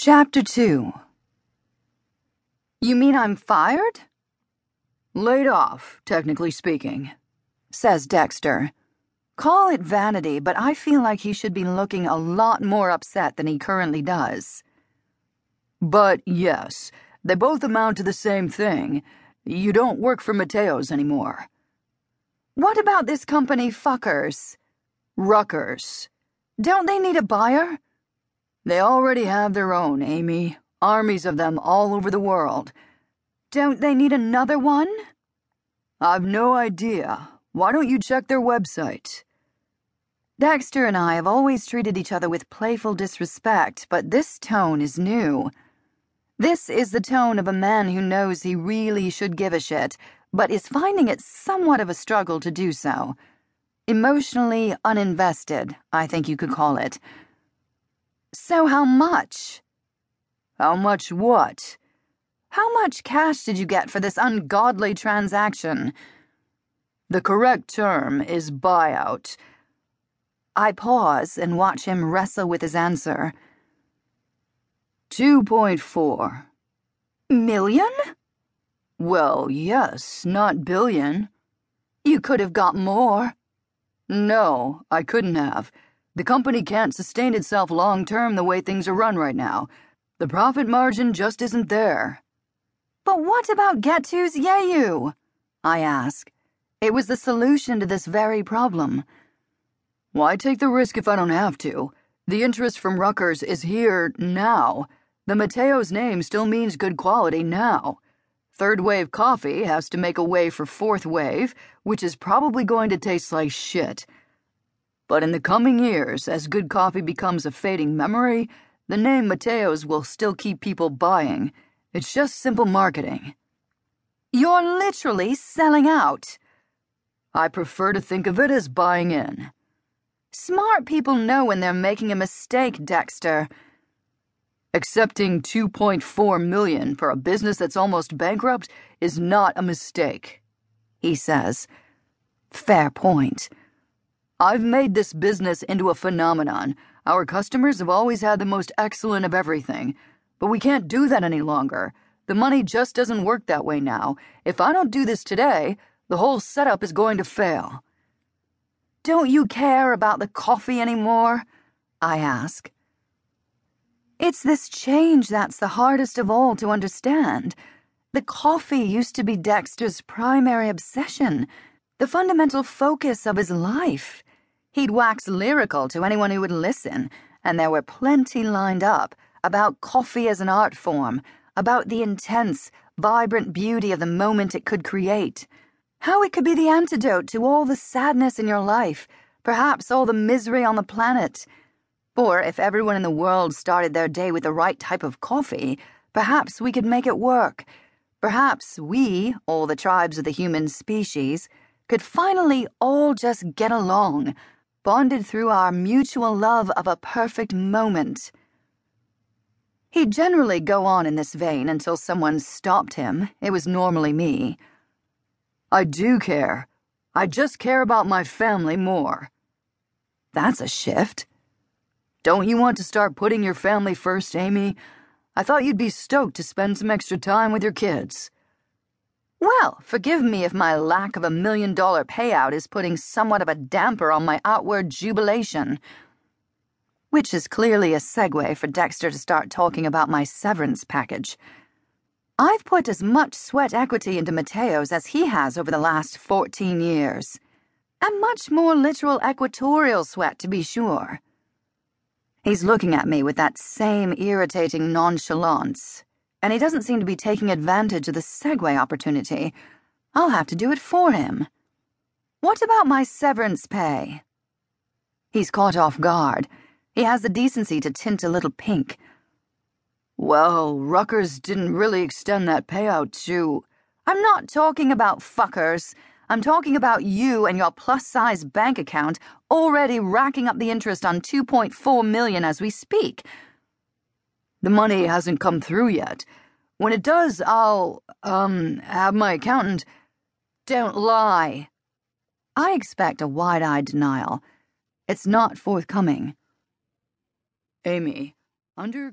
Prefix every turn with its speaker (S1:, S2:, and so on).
S1: Chapter 2 You mean I'm fired?
S2: Laid off, technically speaking,
S1: says Dexter. Call it vanity, but I feel like he should be looking a lot more upset than he currently does.
S2: But yes, they both amount to the same thing. You don't work for Mateos anymore.
S1: What about this company, Fuckers?
S2: Ruckers.
S1: Don't they need a buyer?
S2: They already have their own, Amy. Armies of them all over the world.
S1: Don't they need another one?
S2: I've no idea. Why don't you check their website?
S1: Dexter and I have always treated each other with playful disrespect, but this tone is new. This is the tone of a man who knows he really should give a shit, but is finding it somewhat of a struggle to do so. Emotionally uninvested, I think you could call it. So, how much?
S2: How much what?
S1: How much cash did you get for this ungodly transaction?
S2: The correct term is buyout.
S1: I pause and watch him wrestle with his answer.
S2: 2.4.
S1: Million?
S2: Well, yes, not billion.
S1: You could have got more.
S2: No, I couldn't have. The company can't sustain itself long term the way things are run right now. The profit margin just isn't there.
S1: But what about Get2's Yayu? I ask. It was the solution to this very problem.
S2: Why take the risk if I don't have to? The interest from Ruckers is here now. The Mateos name still means good quality now. Third wave coffee has to make a way for fourth wave, which is probably going to taste like shit. But in the coming years, as good coffee becomes a fading memory, the name Mateos will still keep people buying. It's just simple marketing.
S1: You're literally selling out.
S2: I prefer to think of it as buying in.
S1: Smart people know when they're making a mistake, Dexter.
S2: Accepting 2.4 million for a business that's almost bankrupt is not a mistake, he says.
S1: Fair point.
S2: I've made this business into a phenomenon. Our customers have always had the most excellent of everything. But we can't do that any longer. The money just doesn't work that way now. If I don't do this today, the whole setup is going to fail.
S1: Don't you care about the coffee anymore? I ask. It's this change that's the hardest of all to understand. The coffee used to be Dexter's primary obsession, the fundamental focus of his life. He'd wax lyrical to anyone who would listen, and there were plenty lined up about coffee as an art form, about the intense, vibrant beauty of the moment it could create. How it could be the antidote to all the sadness in your life, perhaps all the misery on the planet. Or if everyone in the world started their day with the right type of coffee, perhaps we could make it work. Perhaps we, all the tribes of the human species, could finally all just get along, bonded through our mutual love of a perfect moment. He'd generally go on in this vein until someone stopped him. It was normally me.
S2: I do care. I just care about my family more.
S1: That's a shift.
S2: Don't you want to start putting your family first, Amy? I thought you'd be stoked to spend some extra time with your kids.
S1: Well, forgive me if my lack of a million dollar payout is putting somewhat of a damper on my outward jubilation. Which is clearly a segue for Dexter to start talking about my severance package. I've put as much sweat equity into Mateos as he has over the last 14 years. And much more literal equatorial sweat, to be sure. He's looking at me with that same irritating nonchalance, and he doesn't seem to be taking advantage of the segue opportunity. I'll have to do it for him. What about my severance pay? He's caught off guard. He has the decency to tint a little pink.
S2: Well, Ruckers didn't really extend that payout to.
S1: I'm not talking about fuckers. I'm talking about you and your plus size bank account already racking up the interest on 2.4 million as we speak.
S2: The money hasn't come through yet. When it does, I'll, um, have my accountant.
S1: Don't lie. I expect a wide eyed denial. It's not forthcoming.
S2: Amy, under